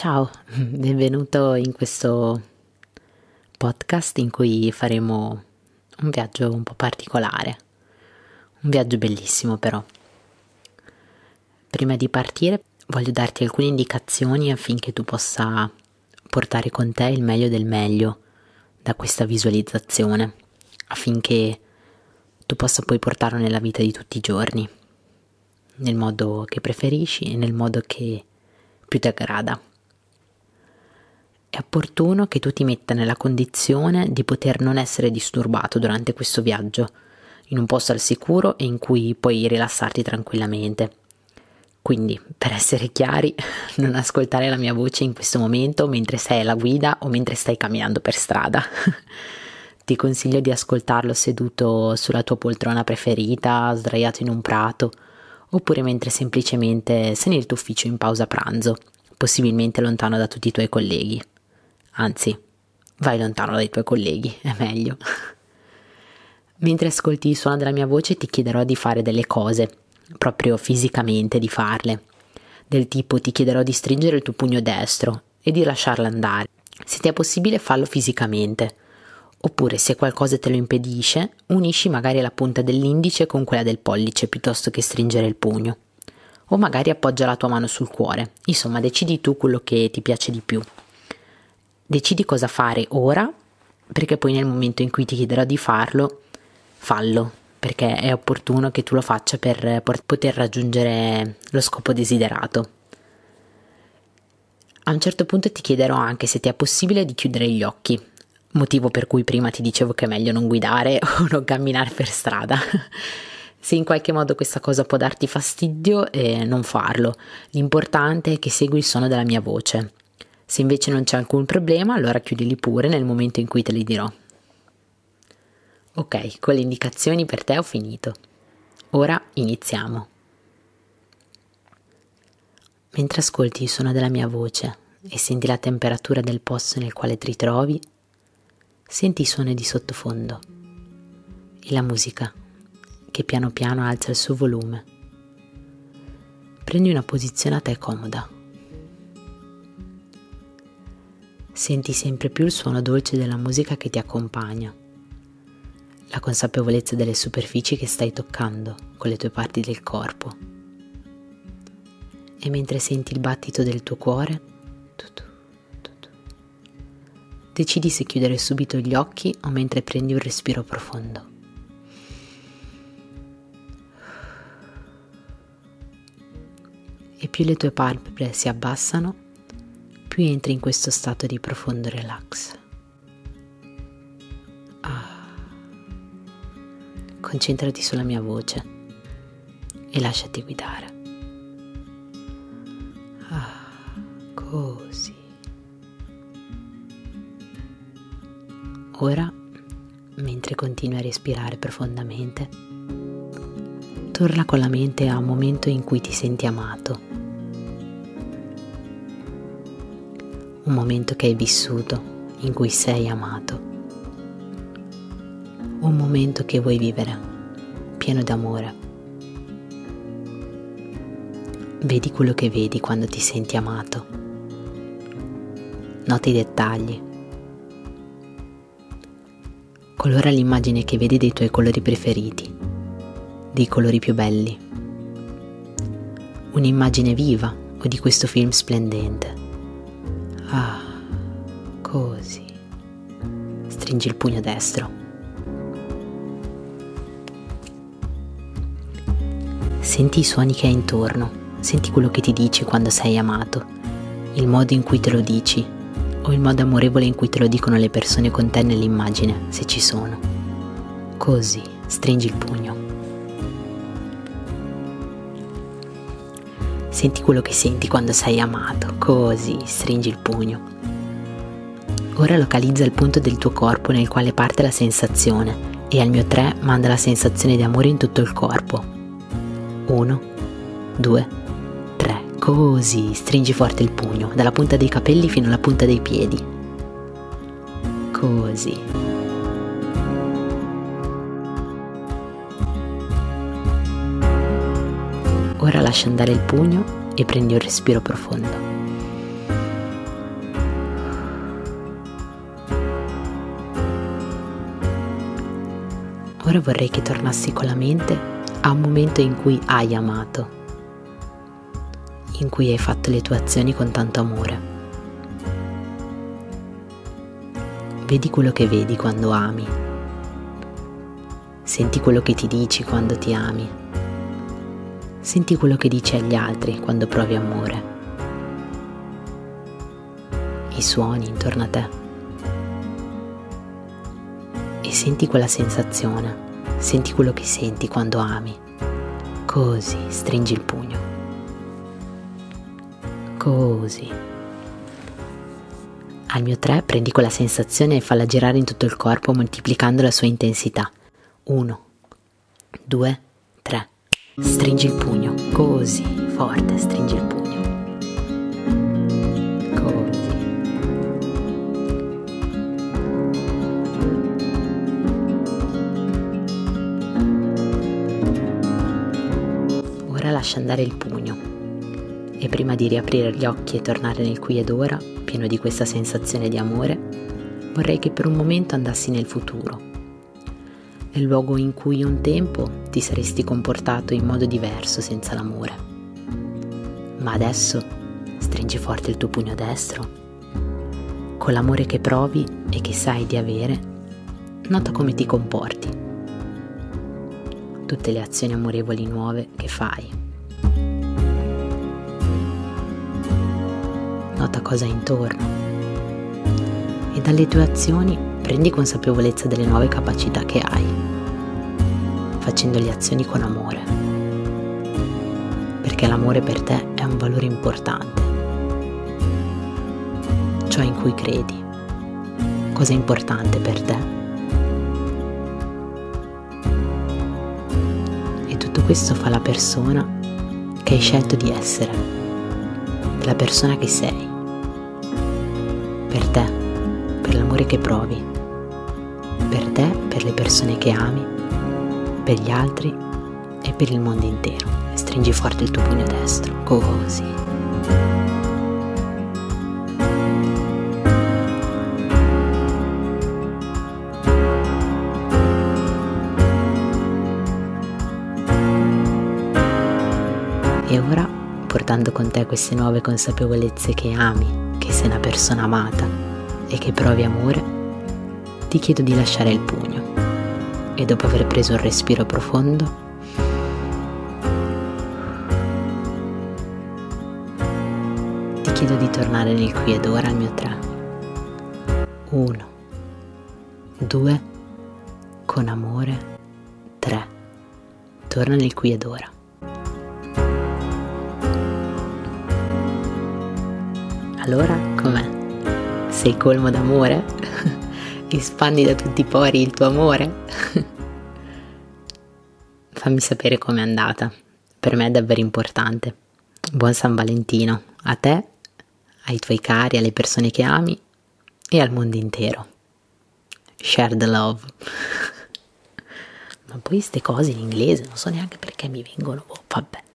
Ciao, benvenuto in questo podcast in cui faremo un viaggio un po' particolare, un viaggio bellissimo però. Prima di partire voglio darti alcune indicazioni affinché tu possa portare con te il meglio del meglio da questa visualizzazione, affinché tu possa poi portarlo nella vita di tutti i giorni, nel modo che preferisci e nel modo che più ti aggrada è opportuno che tu ti metta nella condizione di poter non essere disturbato durante questo viaggio, in un posto al sicuro e in cui puoi rilassarti tranquillamente. Quindi, per essere chiari, non ascoltare la mia voce in questo momento mentre sei alla guida o mentre stai camminando per strada. Ti consiglio di ascoltarlo seduto sulla tua poltrona preferita, sdraiato in un prato, oppure mentre semplicemente sei nel tuo ufficio in pausa pranzo, possibilmente lontano da tutti i tuoi colleghi. Anzi, vai lontano dai tuoi colleghi, è meglio. Mentre ascolti il suono della mia voce ti chiederò di fare delle cose, proprio fisicamente di farle. Del tipo ti chiederò di stringere il tuo pugno destro e di lasciarlo andare. Se ti è possibile fallo fisicamente. Oppure se qualcosa te lo impedisce, unisci magari la punta dell'indice con quella del pollice piuttosto che stringere il pugno. O magari appoggia la tua mano sul cuore. Insomma, decidi tu quello che ti piace di più. Decidi cosa fare ora, perché poi nel momento in cui ti chiederò di farlo, fallo, perché è opportuno che tu lo faccia per poter raggiungere lo scopo desiderato. A un certo punto ti chiederò anche se ti è possibile di chiudere gli occhi, motivo per cui prima ti dicevo che è meglio non guidare o non camminare per strada. Se in qualche modo questa cosa può darti fastidio, eh, non farlo. L'importante è che segui il suono della mia voce. Se invece non c'è alcun problema, allora chiudili pure nel momento in cui te li dirò. Ok, con le indicazioni per te ho finito. Ora iniziamo. Mentre ascolti il suono della mia voce e senti la temperatura del posto nel quale ti ritrovi, senti i suoni di sottofondo e la musica che piano piano alza il suo volume. Prendi una posizione a te comoda Senti sempre più il suono dolce della musica che ti accompagna, la consapevolezza delle superfici che stai toccando con le tue parti del corpo. E mentre senti il battito del tuo cuore, decidi se chiudere subito gli occhi o mentre prendi un respiro profondo. E più le tue palpebre si abbassano, più entri in questo stato di profondo relax. Ah. Concentrati sulla mia voce e lasciati guidare. Ah, così. Ora, mentre continui a respirare profondamente, torna con la mente a un momento in cui ti senti amato un momento che hai vissuto, in cui sei amato, un momento che vuoi vivere, pieno d'amore. Vedi quello che vedi quando ti senti amato. Nota i dettagli. Colora l'immagine che vedi dei tuoi colori preferiti, dei colori più belli. Un'immagine viva o di questo film splendente. Ah, così. Stringi il pugno destro. Senti i suoni che hai intorno, senti quello che ti dici quando sei amato, il modo in cui te lo dici o il modo amorevole in cui te lo dicono le persone con te nell'immagine, se ci sono. Così, stringi il pugno. Senti quello che senti quando sei amato, così stringi il pugno. Ora localizza il punto del tuo corpo nel quale parte la sensazione e al mio 3 manda la sensazione di amore in tutto il corpo. 1, 2, 3. Così stringi forte il pugno, dalla punta dei capelli fino alla punta dei piedi. Così. Ora lascia andare il pugno e prendi un respiro profondo. Ora vorrei che tornassi con la mente a un momento in cui hai amato, in cui hai fatto le tue azioni con tanto amore. Vedi quello che vedi quando ami, senti quello che ti dici quando ti ami Senti quello che dici agli altri quando provi amore. I suoni intorno a te e senti quella sensazione, senti quello che senti quando ami. Così, stringi il pugno. Così. Al mio 3 prendi quella sensazione e falla girare in tutto il corpo moltiplicando la sua intensità. 1, 2, 3. Stringi il pugno, così, forte, stringi il pugno. lascia andare il pugno. E prima di riaprire gli occhi e tornare nel qui ed ora, pieno di questa sensazione di amore, vorrei che per un momento andassi nel futuro, nel luogo in cui un tempo ti saresti comportato in modo diverso senza l'amore. Ma adesso stringi forte il tuo pugno destro, con l'amore che provi e che sai di avere, nota come ti comporti tutte le azioni amorevoli nuove che fai. nota cosa hai intorno e dalle tue azioni prendi consapevolezza delle nuove capacità che hai, facendo le azioni con amore, perché l'amore per te è un valore importante, ciò in cui credi, cosa è importante per te. E tutto questo fa la persona che hai scelto di essere, la persona che sei. Per te, per l'amore che provi, per te, per le persone che ami, per gli altri e per il mondo intero. Stringi forte il tuo pugno destro, così. E ora, portando con te queste nuove consapevolezze che ami, che sei una persona amata e che provi amore, ti chiedo di lasciare il pugno e dopo aver preso un respiro profondo, ti chiedo di tornare nel qui ed ora al mio tre. Uno, due, con amore, tre. Torna nel qui ed ora. Allora com'è? Sei colmo d'amore? Espandi da tutti i pori il tuo amore? Fammi sapere com'è andata. Per me è davvero importante. Buon San Valentino a te, ai tuoi cari, alle persone che ami e al mondo intero. Share the love. Ma poi queste cose in inglese non so neanche perché mi vengono. Oh, vabbè.